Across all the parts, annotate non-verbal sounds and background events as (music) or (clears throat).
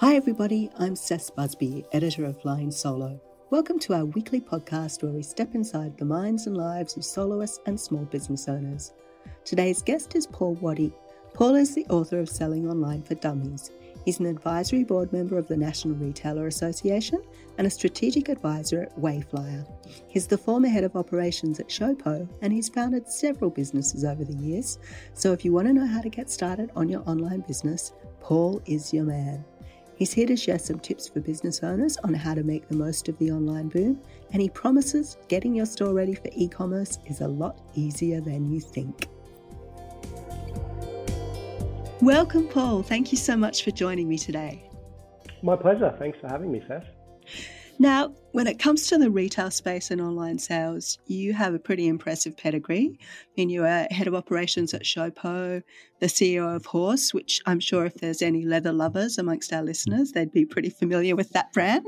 Hi, everybody. I'm Cec Busby, editor of Flying Solo. Welcome to our weekly podcast where we step inside the minds and lives of soloists and small business owners. Today's guest is Paul Waddy. Paul is the author of Selling Online for Dummies. He's an advisory board member of the National Retailer Association and a strategic advisor at Wayflyer. He's the former head of operations at Showpo and he's founded several businesses over the years. So if you want to know how to get started on your online business, Paul is your man. He's here to share some tips for business owners on how to make the most of the online boom, and he promises getting your store ready for e commerce is a lot easier than you think. Welcome, Paul. Thank you so much for joining me today. My pleasure. Thanks for having me, Cec. Now, when it comes to the retail space and online sales, you have a pretty impressive pedigree. I mean, you are head of operations at Showpo, the CEO of Horse, which I'm sure if there's any leather lovers amongst our listeners, they'd be pretty familiar with that brand.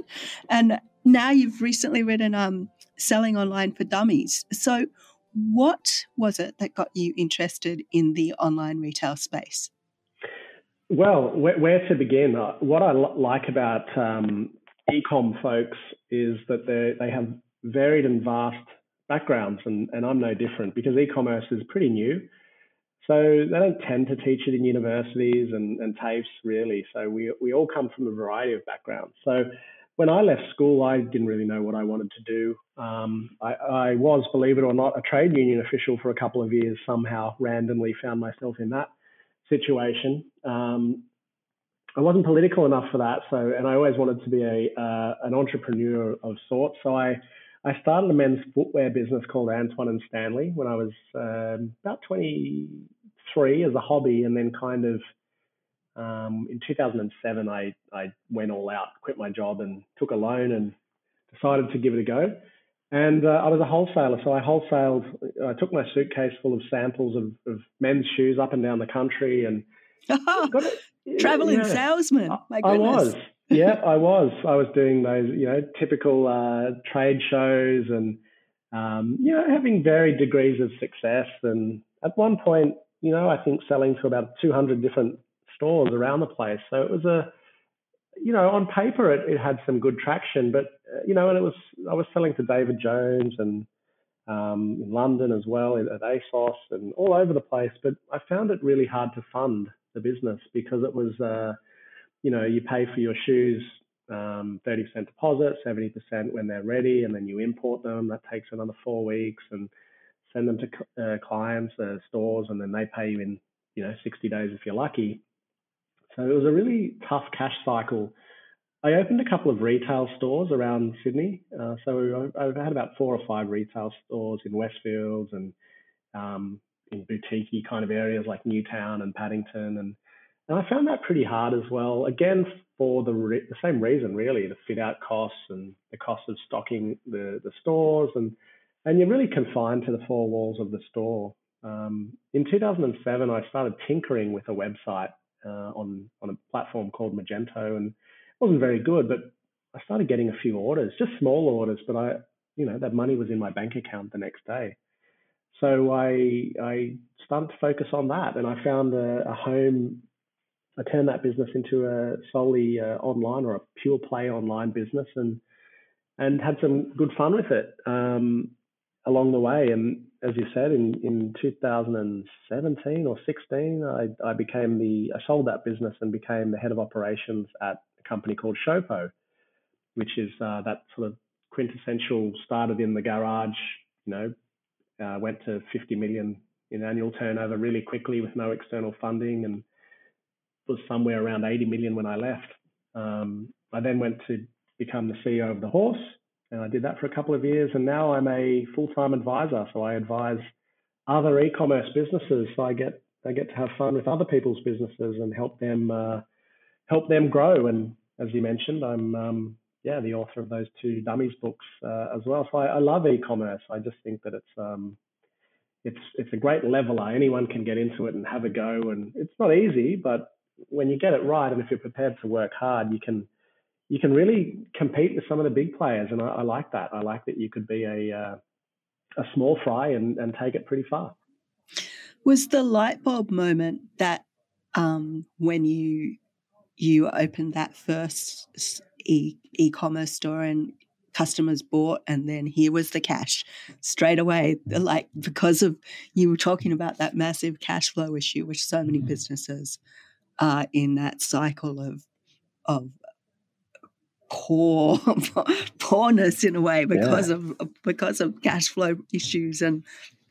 And now you've recently written um, Selling Online for Dummies. So, what was it that got you interested in the online retail space? Well, where, where to begin? Uh, what I like about um, ecom folks is that they they have varied and vast backgrounds, and, and I'm no different because e-commerce is pretty new. So they don't tend to teach it in universities and, and TAFEs really. So we we all come from a variety of backgrounds. So when I left school, I didn't really know what I wanted to do. Um, I, I was, believe it or not, a trade union official for a couple of years. Somehow, randomly, found myself in that situation. Um, I wasn't political enough for that. So, and I always wanted to be a uh, an entrepreneur of sorts. So I I started a men's footwear business called Antoine and Stanley when I was um, about 23 as a hobby, and then kind of um, in 2007 I I went all out, quit my job, and took a loan and decided to give it a go. And uh, I was a wholesaler, so I wholesaled. I took my suitcase full of samples of, of men's shoes up and down the country, and (laughs) got it, Traveling yeah. salesman. My goodness. I was. yeah, I was. I was doing those, you know, typical uh, trade shows and, um, you know, having varied degrees of success. And at one point, you know, I think selling to about 200 different stores around the place. So it was a, you know, on paper it, it had some good traction, but uh, you know, and it was I was selling to David Jones and um, in London as well at ASOS and all over the place. But I found it really hard to fund the business because it was, uh, you know, you pay for your shoes um, 30% deposit, 70% when they're ready, and then you import them. That takes another four weeks and send them to uh, clients, uh, stores, and then they pay you in, you know, 60 days if you're lucky. So it was a really tough cash cycle. I opened a couple of retail stores around Sydney. Uh, so I've had about four or five retail stores in Westfields and um, in boutique kind of areas like Newtown and Paddington. And, and I found that pretty hard as well. Again, for the, re- the same reason, really, the fit out costs and the cost of stocking the, the stores. And, and you're really confined to the four walls of the store. Um, in 2007, I started tinkering with a website uh, on, on a platform called Magento and it wasn't very good, but I started getting a few orders, just small orders, but I, you know, that money was in my bank account the next day. So I I started to focus on that, and I found a, a home. I turned that business into a solely uh, online or a pure play online business, and and had some good fun with it um, along the way. And as you said, in in 2017 or 16, I I became the I sold that business and became the head of operations at a company called Showpo, which is uh, that sort of quintessential started in the garage, you know, uh, went to 50 million in annual turnover really quickly with no external funding and was somewhere around 80 million when I left. Um, I then went to become the CEO of the horse and I did that for a couple of years and now I'm a full-time advisor so I advise other e-commerce businesses so I get I get to have fun with other people's businesses and help them uh, help them grow. And as you mentioned, I'm um, yeah the author of those two dummies books uh, as well. So I, I, love e-commerce. I just think that it's um, it's it's a great leveler. Anyone can get into it and have a go, and it's not easy, but when you get it right, and if you're prepared to work hard, you can you can really compete with some of the big players, and I, I like that. I like that you could be a uh, a small fry and, and take it pretty far. Was the light bulb moment that um, when you you opened that first e e-commerce store and customers bought and then here was the cash straight away like because of you were talking about that massive cash flow issue which so many mm-hmm. businesses are in that cycle of of poor (laughs) poorness in a way because yeah. of because of cash flow issues and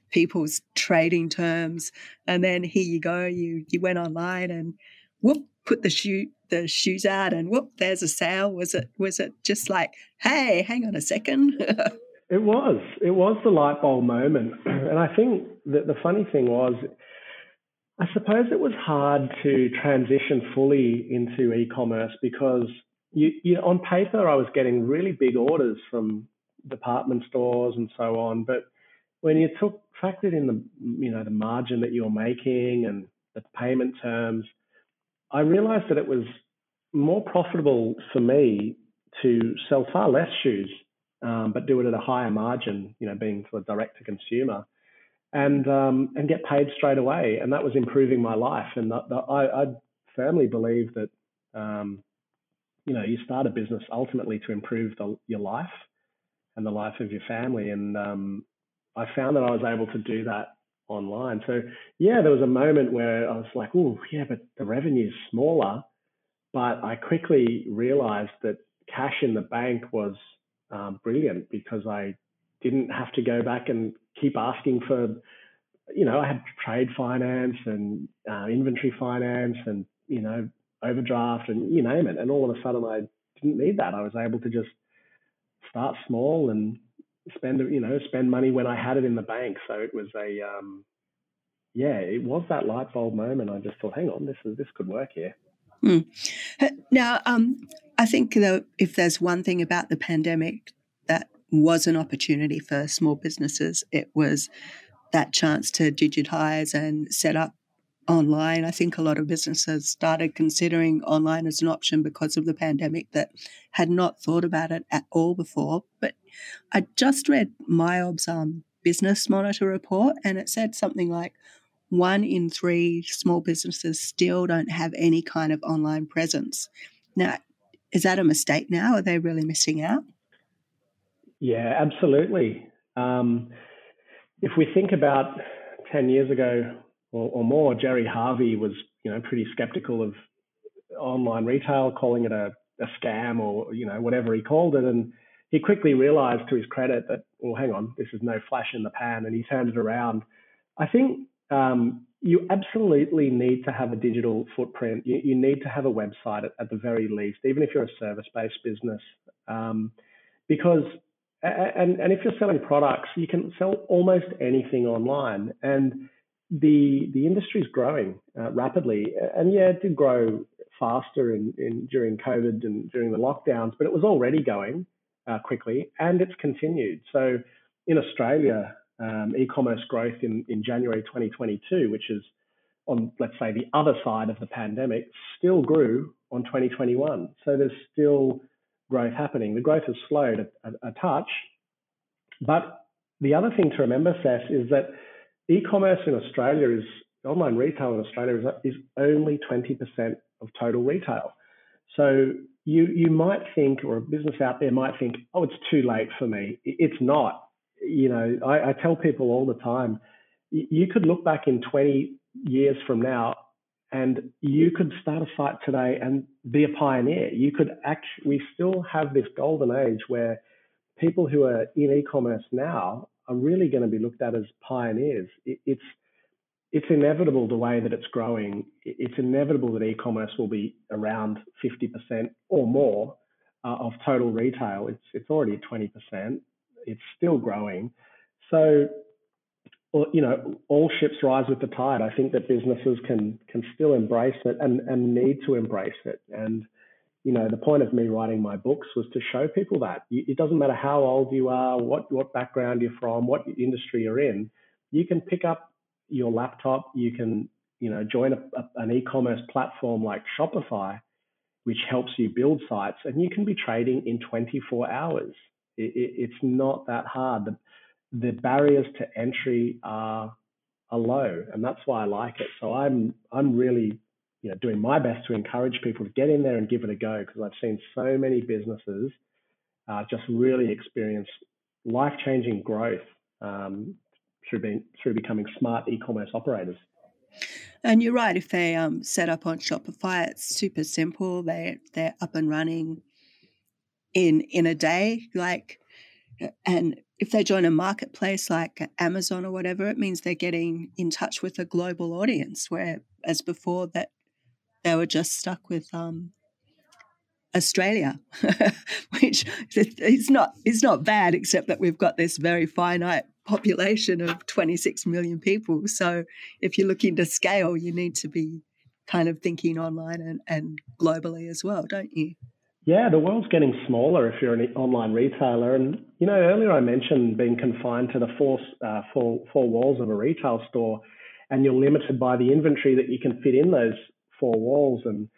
people's trading terms and then here you go you you went online and whoop put the shoe the shoes out and whoop there's a sale. Was it was it just like hey hang on a second? (laughs) It was it was the light bulb moment. (clears throat) And i think that the funny thing was i suppose it was hard to transition fully into e-commerce because you, you on paper i was getting really big orders from department stores and so on. But when you took factored in the you know the margin that you're making and the payment terms I realized that it was more profitable for me to sell far less shoes, um, but do it at a higher margin, you know, being sort of direct to consumer and um, and get paid straight away. And that was improving my life. And the, the, I, I, firmly believe that, um, you know, you start a business ultimately to improve the, your life and the life of your family. And um, I found that I was able to do that online. So yeah, there was a moment where I was like, oh yeah, but the revenue's smaller. But I quickly realized that cash in the bank was um, brilliant because I didn't have to go back and keep asking for, you know, I had trade finance and uh, inventory finance and, you know, overdraft and you name it. And all of a sudden I didn't need that. I was able to just start small and spend you know spend money when I had it in the bank. So it was a um, yeah, it was that light bulb moment. I just thought, hang on, this is this could work here. Hmm. Now, um, I think that if there's one thing about the pandemic that was an opportunity for small businesses, it was that chance to digitize and set up online. I think a lot of businesses started considering online as an option because of the pandemic that had not thought about it at all before. But I just read MYOB's um, business monitor report, and it said something like one in three small businesses still don't have any kind of online presence. Now, is that a mistake now? Are they really missing out? Yeah, absolutely. Um, if we think about 10 years ago or, or, more, Gerry Harvey was, you know, pretty skeptical of online retail, calling it a, a scam or, you know, whatever he called it. And he quickly realized to his credit that, well, hang on, this is no flash in the pan, and he turned it around. I think um, you absolutely need to have a digital footprint. You, you need to have a website at, at, the very least, even if you're a service-based business, um, because and and if you're selling products, you can sell almost anything online, and the the industry is growing uh, rapidly. And yeah, it did grow faster in, in during COVID and during the lockdowns, but it was already going uh, quickly, and it's continued. So in Australia, um, e-commerce growth in, in January 2022, which is on, let's say, the other side of the pandemic, still grew on 2021. So there's still growth happening. The growth has slowed a, a, a touch. But the other thing to remember, Cec, is that e-commerce in Australia is, online retail in Australia is, is only 20% of total retail. So you you might think, or a business out there might think, oh, it's too late for me. It's not you know, I, I tell people all the time, you could look back in 20 years from now and you could start a site today and be a pioneer. You could actually, we still have this golden age where people who are in e-commerce now are really going to be looked at as pioneers. It, it's it's inevitable the way that it's growing. It's inevitable that e-commerce will be around 50% or more uh, of total retail. It's it's already at 20% it's still growing. So you know, all ships rise with the tide. I think that businesses can can still embrace it and and need to embrace it. And you know, the point of me writing my books was to show people that it doesn't matter how old you are, what what background you're from, what industry you're in, you can pick up your laptop, you can you know join a, a, an e-commerce platform like Shopify, which helps you build sites, and you can be trading in 24 hours. It, it, it's not that hard. The, the barriers to entry are are low, and that's why I like it. So I'm I'm really you know doing my best to encourage people to get in there and give it a go because I've seen so many businesses uh, just really experience life changing growth um, through being through becoming smart e-commerce operators. And you're right. If they um, set up on Shopify, it's super simple. They they're up and running in in a day. Like, and if they join a marketplace like Amazon or whatever, it means they're getting in touch with a global audience. Where as before that they were just stuck with um, Australia, (laughs) which is not is not bad, except that we've got this very finite population of 26 million people. So if you're looking to scale, you need to be kind of thinking online and, and globally as well, don't you? Yeah, the world's getting smaller if you're an online retailer. And, you know, earlier I mentioned being confined to the four, uh, four, four walls of a retail store, and you're limited by the inventory that you can fit in those four walls and,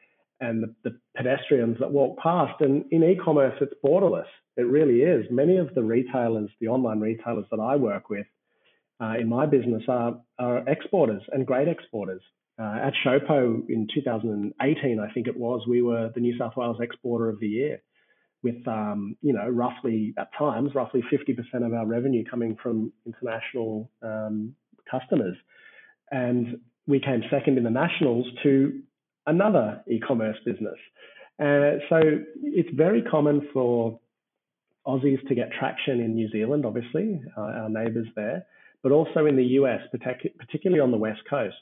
and the, the pedestrians that walk past. And in e commerce, it's borderless. It really is. Many of the retailers, the online retailers that I work with uh, in my business, are, are exporters and great exporters. Uh, at Showpo in 2018, I think it was, we were the New South Wales Exporter of the Year, with um, you know roughly at times roughly 50% of our revenue coming from international um, customers, and we came second in the nationals to another e-commerce business. Uh, so it's very common for Aussies to get traction in New Zealand, obviously, uh, our neighbours there, but also in the US, particularly on the West Coast.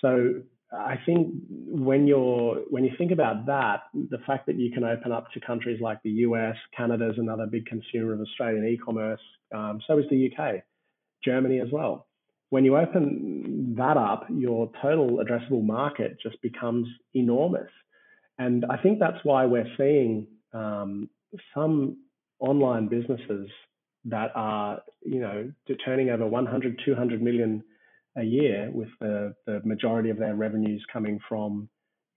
So I think when you're when you think about that, the fact that you can open up to countries like the US, Canada is another big consumer of Australian e-commerce. Um, so is the UK, Germany as well. When you open that up, your total addressable market just becomes enormous, and I think that's why we're seeing um, some online businesses that are, you know, turning over 100, 200 million a year, with the, the majority of their revenues coming from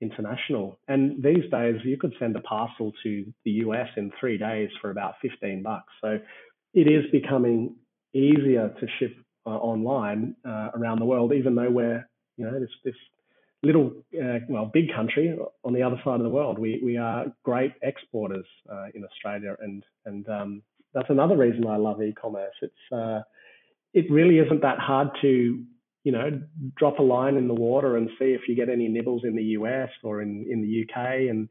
international. And these days, you could send a parcel to the US in three days for about 15 bucks. So it is becoming easier to ship uh, online uh, around the world, even though we're, you know, this, this little, uh, well, big country on the other side of the world. We, we are great exporters uh, in Australia, and and um, that's another reason I love e-commerce. It's uh, it really isn't that hard to you know drop a line in the water and see if you get any nibbles in the US or in in the UK, and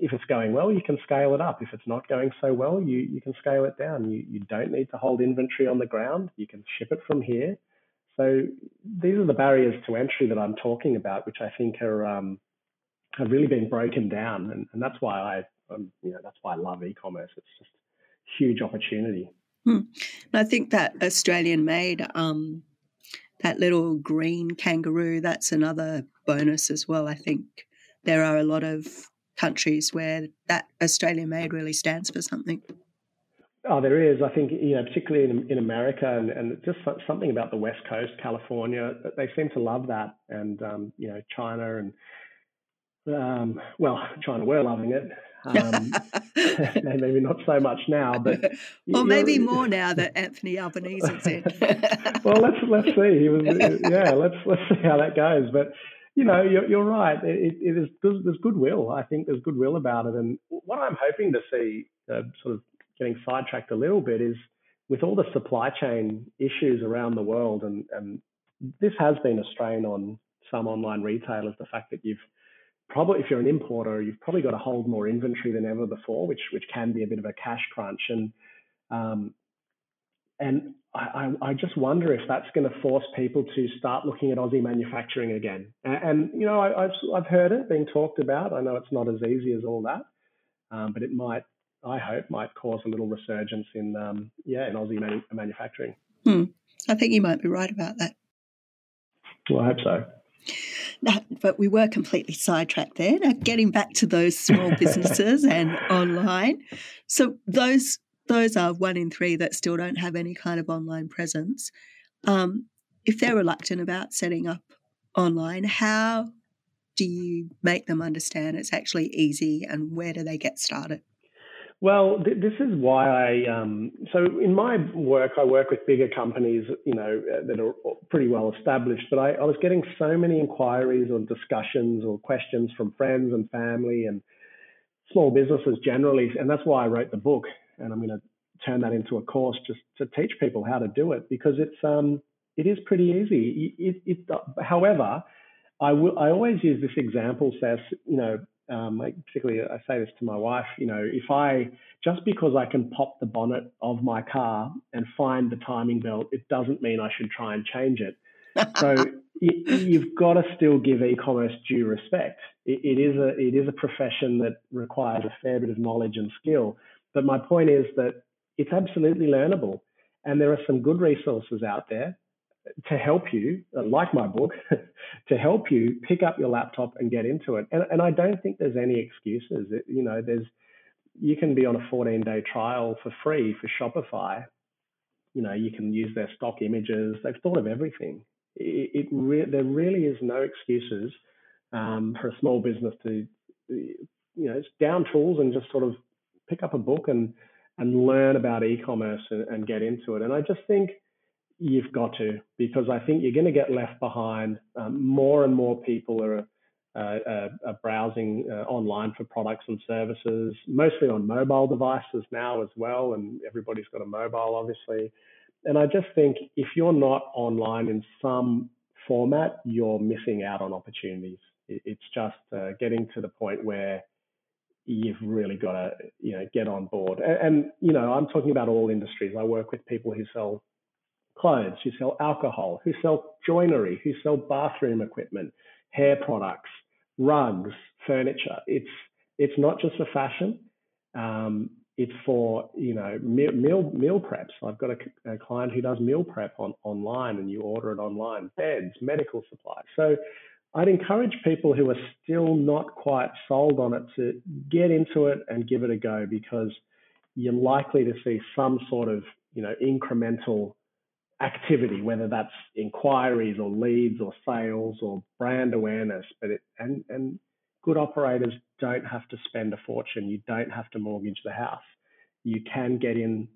if it's going well, you can scale it up. If it's not going so well, you you can scale it down. You you don't need to hold inventory on the ground. You can ship it from here so these are the barriers to entry that I'm talking about, which I think are um, have really been broken down, and, and that's why I, um, you know, that's why I love e-commerce. It's just huge opportunity. Hmm. And I think that Australian made, um, that little green kangaroo, that's another bonus as well. I think there are a lot of countries where that Australian made really stands for something. Oh, there is. I think you know, particularly in in America, and, and just something about the West Coast, California, they seem to love that, and um, you know, China and um, well, China were loving it. Um, (laughs) maybe not so much now, but well, maybe more now that Anthony Albanese is in. (laughs) well, let's let's see. He was, yeah, let's let's see how that goes. But you know, you're, you're right. It, it is there's goodwill. I think there's goodwill about it, and what I'm hoping to see, uh, sort of getting sidetracked a little bit is with all the supply chain issues around the world, and, and this has been a strain on some online retailers, the fact that you've probably, if you're an importer, you've probably got to hold more inventory than ever before, which which can be a bit of a cash crunch. And um, and I, I, just wonder if that's going to force people to start looking at Aussie manufacturing again. And, and you know, I, have I've heard it being talked about. I know it's not as easy as all that, um, but it might I hope might cause a little resurgence in um, yeah in Aussie manu- manufacturing. Hmm. I think you might be right about that. Well, I hope so. No, but we were completely sidetracked there. Now, getting back to those small businesses (laughs) and online. So those those are one in three that still don't have any kind of online presence. Um, if they're reluctant about setting up online, how do you make them understand it's actually easy and where do they get started? Well, th- this is why I. Um, so in my work, I work with bigger companies, you know, uh, that are pretty well established. But I, I was getting so many inquiries or discussions or questions from friends and family and small businesses generally, and that's why I wrote the book. And I'm going to turn that into a course just to teach people how to do it because it's um, it is pretty easy. It, it, it, however, I will. I always use this example, Cec, you know, um, particularly I say this to my wife, you know, if I just because I can pop the bonnet of my car and find the timing belt, it doesn't mean I should try and change it. so (laughs) you, have got to still give e-commerce due respect. It, it is a it is a profession that requires a fair bit of knowledge and skill. But my point is that it's absolutely learnable, and there are some good resources out there to help you, uh, like my book, (laughs) to help you pick up your laptop and get into it. And, and I don't think there's any excuses. It, you know, there's you can be on a 14 day trial for free for Shopify. You know, you can use their stock images. They've thought of everything. It, it re- there really is no excuses um, for a small business to, you know, it's down tools and just sort of pick up a book and and learn about e-commerce and, and get into it. And I just think you've got to because I think you're going to get left behind. Um, more and more people are, uh, uh, are browsing uh, online for products and services, mostly on mobile devices now as well, and everybody's got a mobile, obviously. And I just think if you're not online in some format, you're missing out on opportunities. It's just uh, getting to the point where you've really got to you know get on board and, and, you know i'm talking about all industries i work with people who sell clothes, who sell alcohol, who sell joinery, who sell bathroom equipment, hair products, rugs, furniture. It's it's not just for fashion. Um, it's for you know meal, meal preps. I've got a, a, client who does meal prep on online, and you order it online. Beds, medical supplies. So I'd encourage people who are still not quite sold on it to get into it and give it a go because you're likely to see some sort of you know incremental activity, whether that's inquiries or leads or sales or brand awareness. But it, and and good operators don't have to spend a fortune. You don't have to mortgage the house. You can get in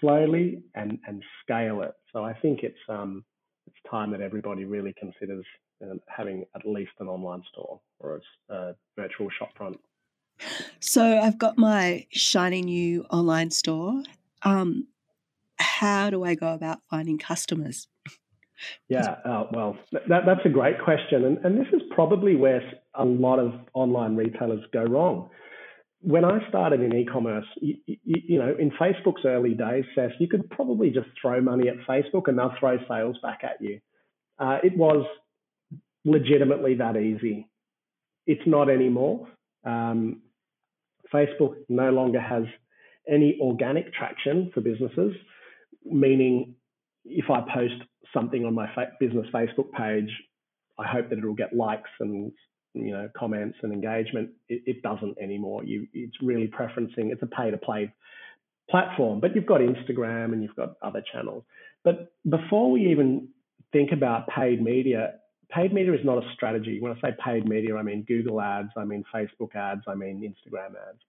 slowly and and scale it. So I think it's um it's time that everybody really considers having at least an online store or a virtual shopfront. So I've got my shiny new online store. Um, how do I go about finding customers? Yeah, uh, well, that, that's a great question. And, and this is probably where a lot of online retailers go wrong. When I started in e commerce, you, you, you, know, in Facebook's early days, Cec, you could probably just throw money at Facebook and they'll throw sales back at you. Uh, it was legitimately that easy. It's not anymore. Um, Facebook no longer has any organic traction for businesses meaning if I post something on my fa- business Facebook page, I hope that it'll get likes and you know comments and engagement. It, it doesn't anymore. You, it's really preferencing. It's a pay to play platform, but you've got Instagram and you've got other channels. But before we even think about paid media, paid media is not a strategy. When I say paid media, I mean Google ads, I mean Facebook ads, I mean Instagram ads.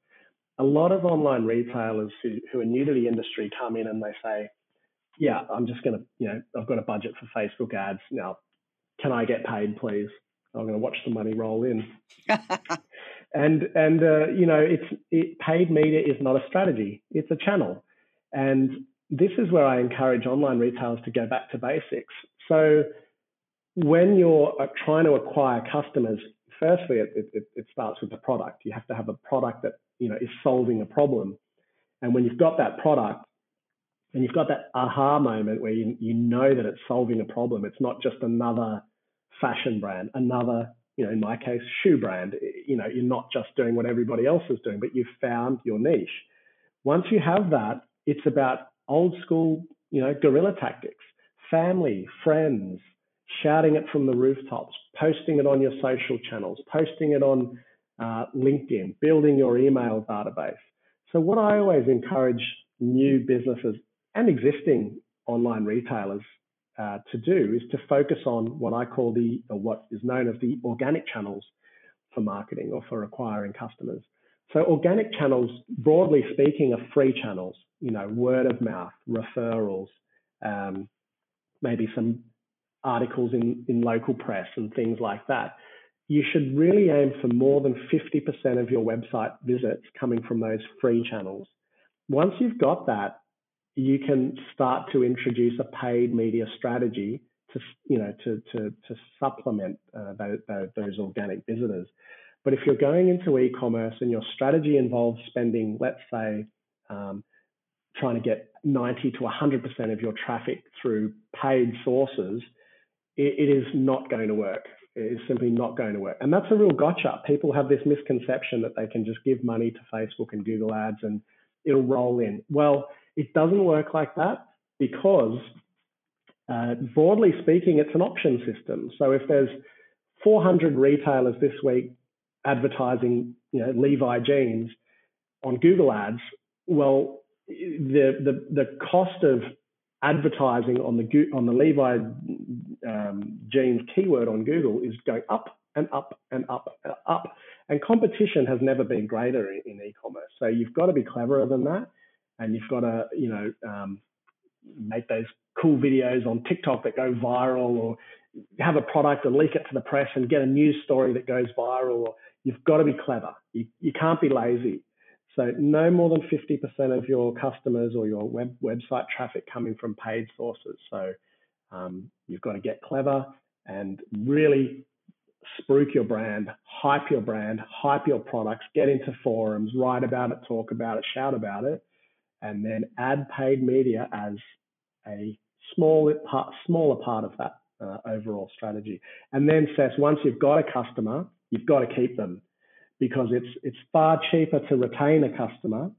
A lot of online retailers who, who are new to the industry come in and they say, yeah, I'm just going to, you know, I've got a budget for Facebook ads. Now, can I get paid, please? I'm going to watch the money roll in. (laughs) and, and, uh, you know, it's, it, paid media is not a strategy. It's a channel. And this is where I encourage online retailers to go back to basics. So when you're uh, trying to acquire customers, firstly, it, it, it starts with the product. You have to have a product that, you know, is solving a problem. And when you've got that product, and you've got that aha moment where you, you know that it's solving a problem. It's not just another fashion brand, another, you know, in my case, shoe brand. You know, you're not just doing what everybody else is doing, but you've found your niche. Once you have that, it's about old school, you know, guerrilla tactics. family, friends, shouting it from the rooftops, posting it on your social channels, posting it on uh, LinkedIn, building your email database. So, what I always encourage new businesses and existing online retailers uh, to do is to focus on what I call the, or what is known as the organic channels for marketing or for acquiring customers. So, organic channels, broadly speaking, are free channels, you know, word of mouth, referrals, um, maybe some articles in, in local press and things like that. You should really aim for more than 50% of your website visits coming from those free channels. Once you've got that, you can start to introduce a paid media strategy to, you know, to, to, to supplement uh, those, those organic visitors. But if you're going into e-commerce and your strategy involves spending, let's say, um, trying to get 90 to 100% of your traffic through paid sources, it, it is not going to work. It is simply not going to work. And that's a real gotcha. People have this misconception that they can just give money to Facebook and Google ads and it'll roll in. Well, it doesn't work like that because, uh, broadly speaking, it's an auction system. So if there's 400 retailers this week advertising, you know, Levi jeans on Google Ads, well, the the the cost of advertising on the on the Levi um, jeans keyword on Google is going up and up and up and up, and competition has never been greater in, in e-commerce. So you've got to be cleverer than that, and you've got to you know um, make those cool videos on TikTok that go viral, or have a product and leak it to the press and get a news story that goes viral. Or you've got to be clever. You you can't be lazy. So no more than 50% of your customers or your web website traffic coming from paid sources. So um, you've got to get clever and really spruik your brand, hype your brand, hype your products, get into forums, write about it, talk about it, shout about it, and then add paid media as a small part, smaller part of that uh, overall strategy. And then, Cec, once you've got a customer, you've got to keep them because it's it's far cheaper to retain a customer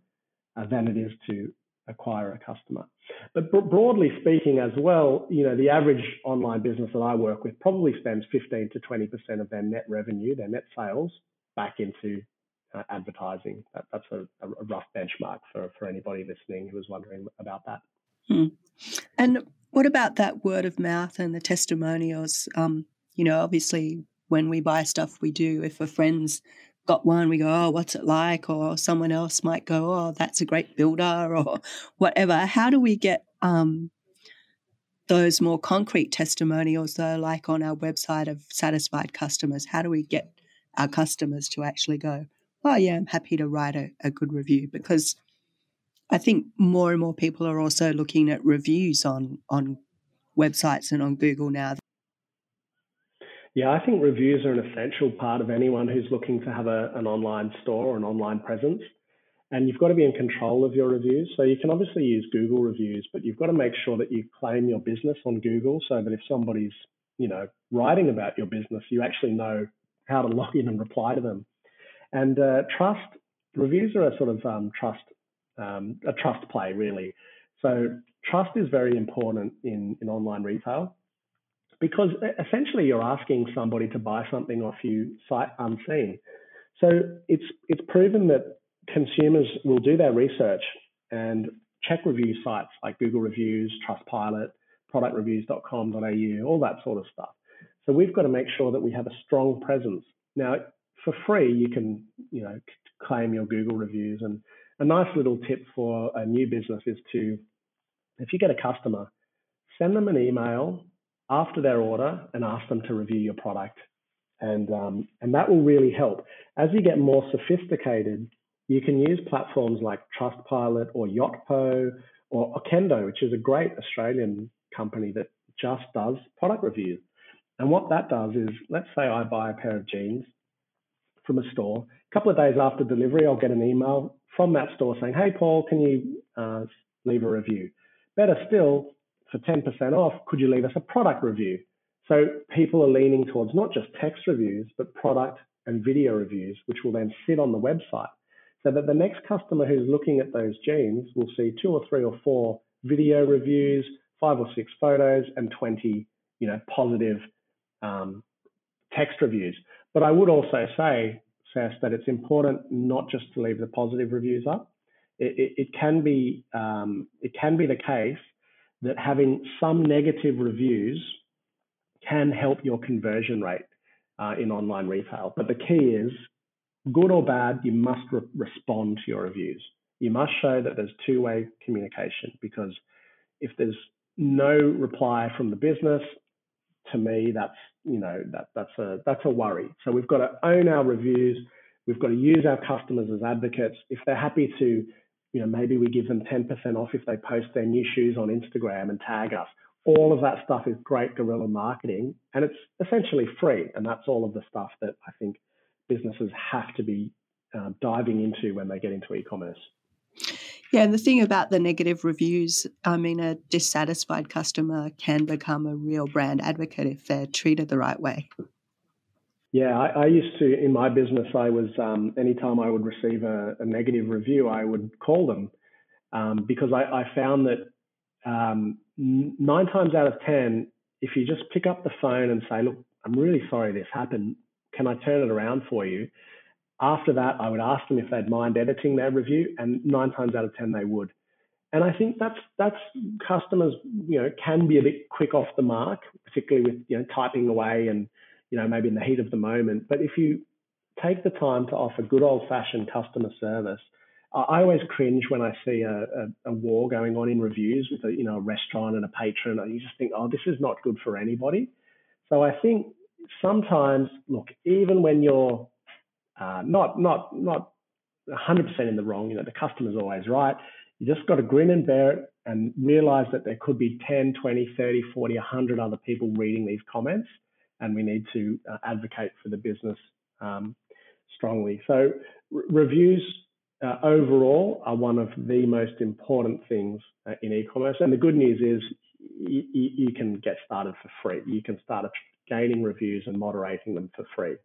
uh, than it is to acquire a customer. But broadly speaking, as well, you know, the average online business that I work with probably spends 15 to 20 percent of their net revenue, their net sales, back into uh, advertising. That, that's a, a, rough benchmark for for anybody listening who is wondering about that. Hmm. And what about that word of mouth and the testimonials? Um, you know, obviously, when we buy stuff, we do. If a friend's got one, we go, oh, what's it like? Or someone else might go, oh, that's a great builder or whatever. How do we get um, those more concrete testimonials, though, like on our website of satisfied customers? How do we get our customers to actually go, oh, yeah, I'm happy to write a, a good review? Because I think more and more people are also looking at reviews on, on websites and on Google now yeah, I think reviews are an essential part of anyone who's looking to have a, an online store or an online presence. And you've got to be in control of your reviews. So you can obviously use Google reviews, but you've got to make sure that you claim your business on Google so that if somebody's, you know, writing about your business, you actually know how to log in and reply to them. And uh, trust reviews are a sort of um, trust um, a trust play really. So trust is very important in in online retail because essentially you're asking somebody to buy something off you sight unseen. So it's it's proven that consumers will do their research and check review sites like Google Reviews, Trustpilot, productreviews.com.au, all that sort of stuff. So we've got to make sure that we have a strong presence. Now, for free, you can you know claim your Google reviews, and a nice little tip for a new business is to, if you get a customer, send them an email after their order and ask them to review your product. And, um, and that will really help. As you get more sophisticated, you can use platforms like Trustpilot or Yotpo or Okendo, which is a great Australian company that just does product reviews. And what that does is, let's say I buy a pair of jeans from a store. A couple of days after delivery, I'll get an email from that store saying, Hey, Paul, can you uh, leave a review? Better still, for 10% off, could you leave us a product review? So people are leaning towards not just text reviews, but product and video reviews, which will then sit on the website. So that the next customer who's looking at those jeans will see two or three or four video reviews, five or six photos and 20, you know, positive um, text reviews. But I would also say, Cec, that it's important not just to leave the positive reviews up. It, it, it can be um, it can be the case that having some negative reviews can help your conversion rate uh, in online retail. But the key is, good or bad, you must re- respond to your reviews. You must show that there's two-way communication because if there's no reply from the business, to me, that's you know that that's a that's a worry. So we've got to own our reviews. We've got to use our customers as advocates. If they're happy to you know, maybe we give them 10% off if they post their new shoes on Instagram and tag us. All of that stuff is great guerrilla marketing and it's essentially free. And that's all of the stuff that I think businesses have to be um, diving into when they get into e commerce. Yeah, and the thing about the negative reviews, I mean, a dissatisfied customer can become a real brand advocate if they're treated the right way. Yeah, I, I, used to in my business. I was um, anytime I would receive a, a, negative review, I would call them um, because I, I, found that um, nine times out of ten, if you just pick up the phone and say, "Look, I'm really sorry this happened. Can I turn it around for you?" After that, I would ask them if they'd mind editing their review, and nine times out of ten, they would. And I think that's that's customers, you know, can be a bit quick off the mark, particularly with you know typing away and you know, maybe in the heat of the moment. But if you take the time to offer good old fashioned customer service, I always cringe when I see a, a, a, war going on in reviews with a you know a restaurant and a patron. And You just think, oh, this is not good for anybody. So I think sometimes, look, even when you're uh, not not not 100% in the wrong, you know, the customer's always right. You just got to grin and bear it and realize that there could be 10, 20, 30, 40, 100 other people reading these comments and we need to uh, advocate for the business um, strongly. So r- reviews uh, overall are one of the most important things uh, in e-commerce. And the good news is y- y- you can get started for free. You can start gaining reviews and moderating them for free.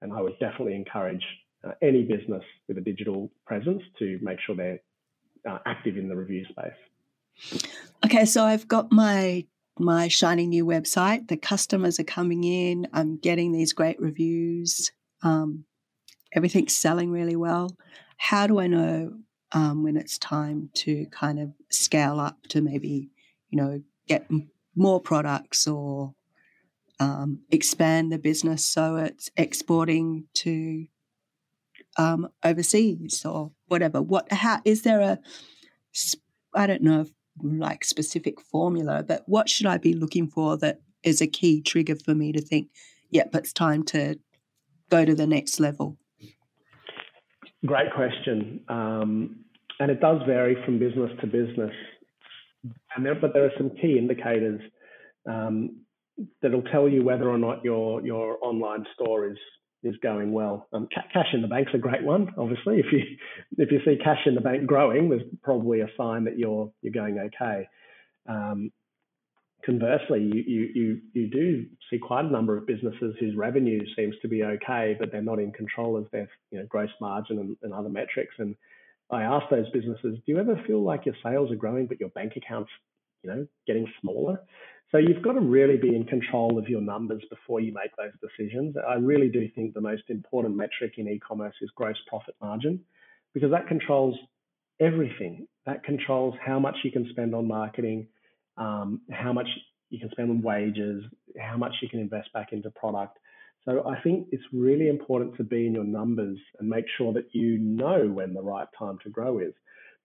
And I would definitely encourage uh, any business with a digital presence to make sure they're uh, active in the review space. Okay, so I've got my my shiny new website. The customers are coming in. I'm getting these great reviews. Um, everything's selling really well. How do I know um, when it's time to kind of scale up to maybe, you know, get more products or um, expand the business so it's exporting to um, overseas or whatever? What? How is there a? I don't know if like specific formula, but what should I be looking for that is a key trigger for me to think, yep, it's time to go to the next level? Great question. Um, and it does vary from business to business. And there, but there are some key indicators um, that'll tell you whether or not your your online store is is going well. Um, cash in the bank's a great one. Obviously, if you if you see cash in the bank growing, there's probably a sign that you're you're going okay. Um, conversely, you, you you you do see quite a number of businesses whose revenue seems to be okay, but they're not in control of their you know gross margin and, and other metrics. And I ask those businesses, do you ever feel like your sales are growing, but your bank account's you know getting smaller? So you've got to really be in control of your numbers before you make those decisions. I really do think the most important metric in e-commerce is gross profit margin because that controls everything. That controls how much you can spend on marketing, um, how much you can spend on wages, how much you can invest back into product. So I think it's really important to be in your numbers and make sure that you know when the right time to grow is.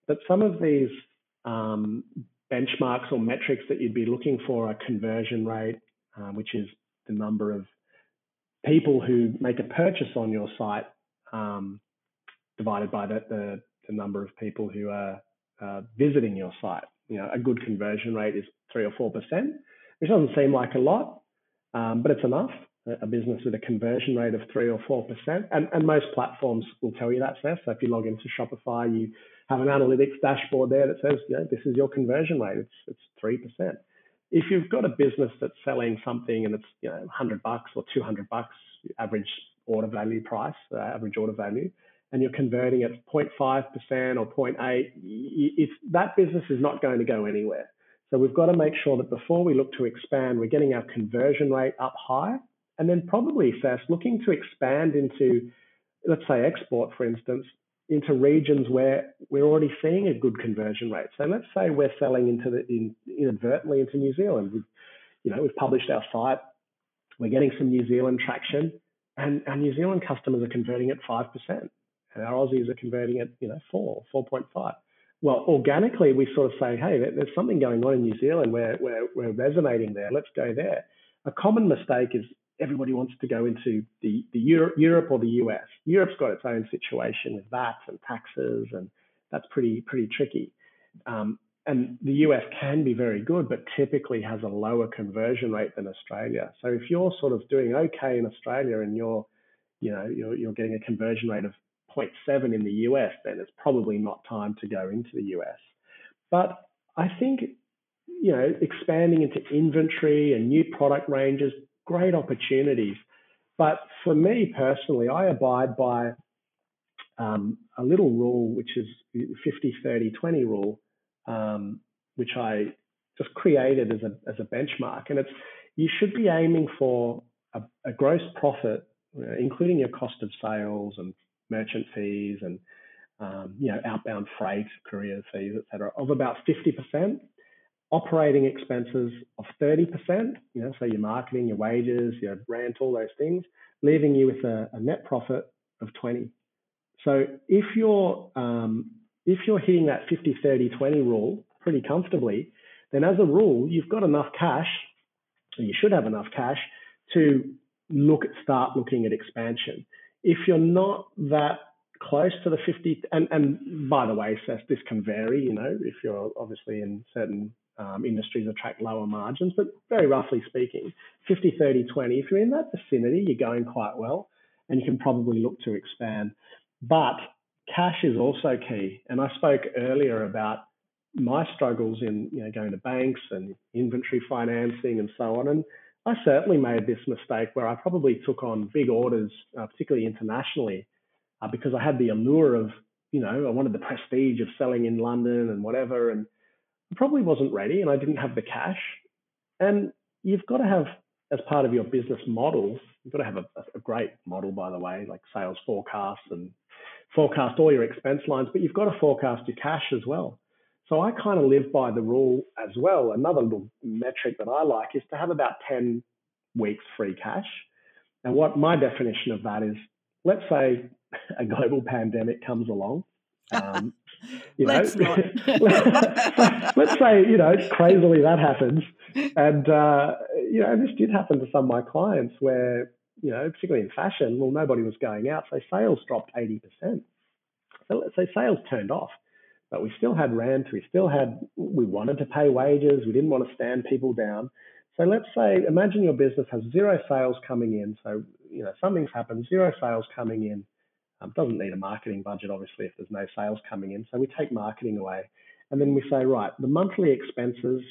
But some of these um, benchmarks or metrics that you'd be looking for are conversion rate, um, which is the number of people who make a purchase on your site um, divided by the, the, the, number of people who are uh, visiting your site. You know, a good conversion rate is three or four percent, which doesn't seem like a lot, um, but it's enough. A business with a conversion rate of three or four percent, and, and most platforms will tell you that, Cec. So if you log into Shopify, you have an analytics dashboard there that says, you know, this is your conversion rate. It's it's three percent. If you've got a business that's selling something and it's you know 100 bucks or 200 bucks average order value price, uh, average order value, and you're converting at 0.5% or 0.8, if that business is not going to go anywhere. So we've got to make sure that before we look to expand, we're getting our conversion rate up high. And then probably first looking to expand into, let's say, export, for instance, into regions where we're already seeing a good conversion rate. So let's say we're selling into the in, inadvertently into New Zealand. We've, you know, we've published our site. We're getting some New Zealand traction, and our New Zealand customers are converting at five percent, and our Aussies are converting at you know four, four point five well, organically, we sort of say, hey, there's something going on in New Zealand where we're, we're resonating there. Let's go there. A common mistake is everybody wants to go into the, the Europe, Europe or the US. Europe's got its own situation with VAT and taxes, and that's pretty pretty tricky. Um, and the US can be very good, but typically has a lower conversion rate than Australia. So if you're sort of doing okay in Australia and you're, you know, you're, you're getting a conversion rate of 0.7 in the US, then it's probably not time to go into the US. But I think, you know, expanding into inventory and new product ranges, great opportunities. But for me personally, I abide by um, a little rule, which is 50, 30, 20 rule, um, which I just created as a, as a benchmark. And it's, you should be aiming for a, a gross profit, including your cost of sales and merchant fees and um, you know outbound freight, courier fees, etc., of about 50%. Operating expenses of 30%, you know, so your marketing, your wages, your rent, all those things, leaving you with a, a net profit of 20. So if you're um, if you're hitting that 50, 30, 20 rule pretty comfortably, then as a rule, you've got enough cash, or you should have enough cash to look at start looking at expansion if you're not that close to the 50, and, and by the way, Seth, this can vary, you know, if you're obviously in certain um, industries attract lower margins, but very roughly speaking, 50, 30, 20, if you're in that vicinity, you're going quite well and you can probably look to expand. But cash is also key. And I spoke earlier about my struggles in you know going to banks and inventory financing and so on. And I certainly made this mistake where I probably took on big orders, uh, particularly internationally, uh, because I had the allure of, you know, I wanted the prestige of selling in London and whatever, and I probably wasn't ready and I didn't have the cash. And you've got to have, as part of your business model, you've got to have a, a great model, by the way, like sales forecasts and forecast all your expense lines, but you've got to forecast your cash as well. So I kind of live by the rule as well. Another little metric that I like is to have about 10 weeks free cash. And what my definition of that is, let's say (laughs) a global pandemic comes along. Um, (laughs) you know, let's, (laughs) let's say, you know, crazily that happens. And, uh, you know, this did happen to some of my clients where, you know, particularly in fashion, well, nobody was going out. So sales dropped 80%. So let's say sales turned off but we still had rent, we still had, we wanted to pay wages, we didn't want to stand people down. So let's say, imagine your business has zero sales coming in. So, you know, something's happened, zero sales coming in. Um, doesn't need a marketing budget, obviously, if there's no sales coming in. So we take marketing away. And then we say, right, the monthly expenses,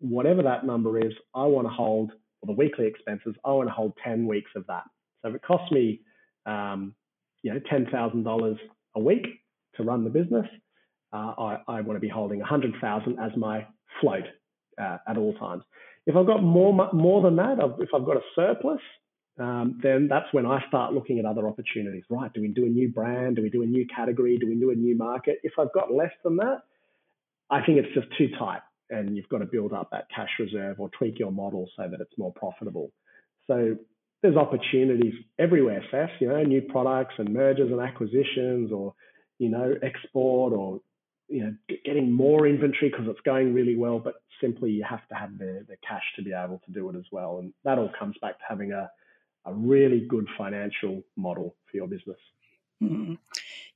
whatever that number is, I want to hold, or the weekly expenses, I want to hold 10 weeks of that. So if it costs me, um, you know, $10,000 a week to run the business, uh, I, I, want to be holding 100,000 as my float uh, at all times. If I've got more more than that, if I've got a surplus, um, then that's when I start looking at other opportunities. Right? Do we do a new brand? Do we do a new category? Do we do a new market? If I've got less than that, I think it's just too tight, and you've got to build up that cash reserve or tweak your model so that it's more profitable. So there's opportunities everywhere, Seth. You know, new products and mergers and acquisitions, or you know, export or you know, getting more inventory because it's going really well, but simply you have to have the, the cash to be able to do it as well. And that all comes back to having a, a really good financial model for your business. Mm-hmm.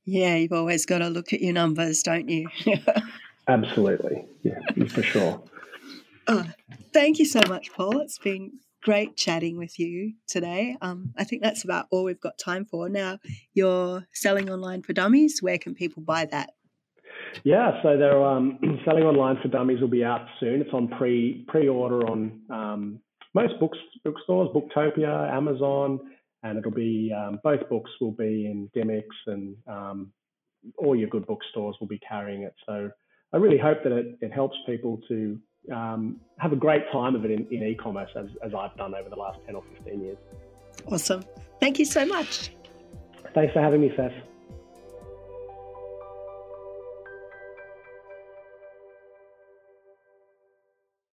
Yeah, you've always got to look at your numbers, don't you? (laughs) Absolutely. Yeah, for sure. Oh, thank you so much, Paul. It's been great chatting with you today. Um, I think that's about all we've got time for. Now, you're selling online for dummies. Where can people buy that? Yeah, so they're um, (clears throat) selling online for dummies will be out soon. It's on pre pre order on um, most books bookstores, Booktopia, Amazon, and it'll be um, both books will be in Dymocks and um, all your good bookstores will be carrying it. So I really hope that it, it helps people to um, have a great time of it in, in e-commerce as, as I've done over the last 10 or 15 years. Awesome. Thank you so much. Thanks for having me, Seth.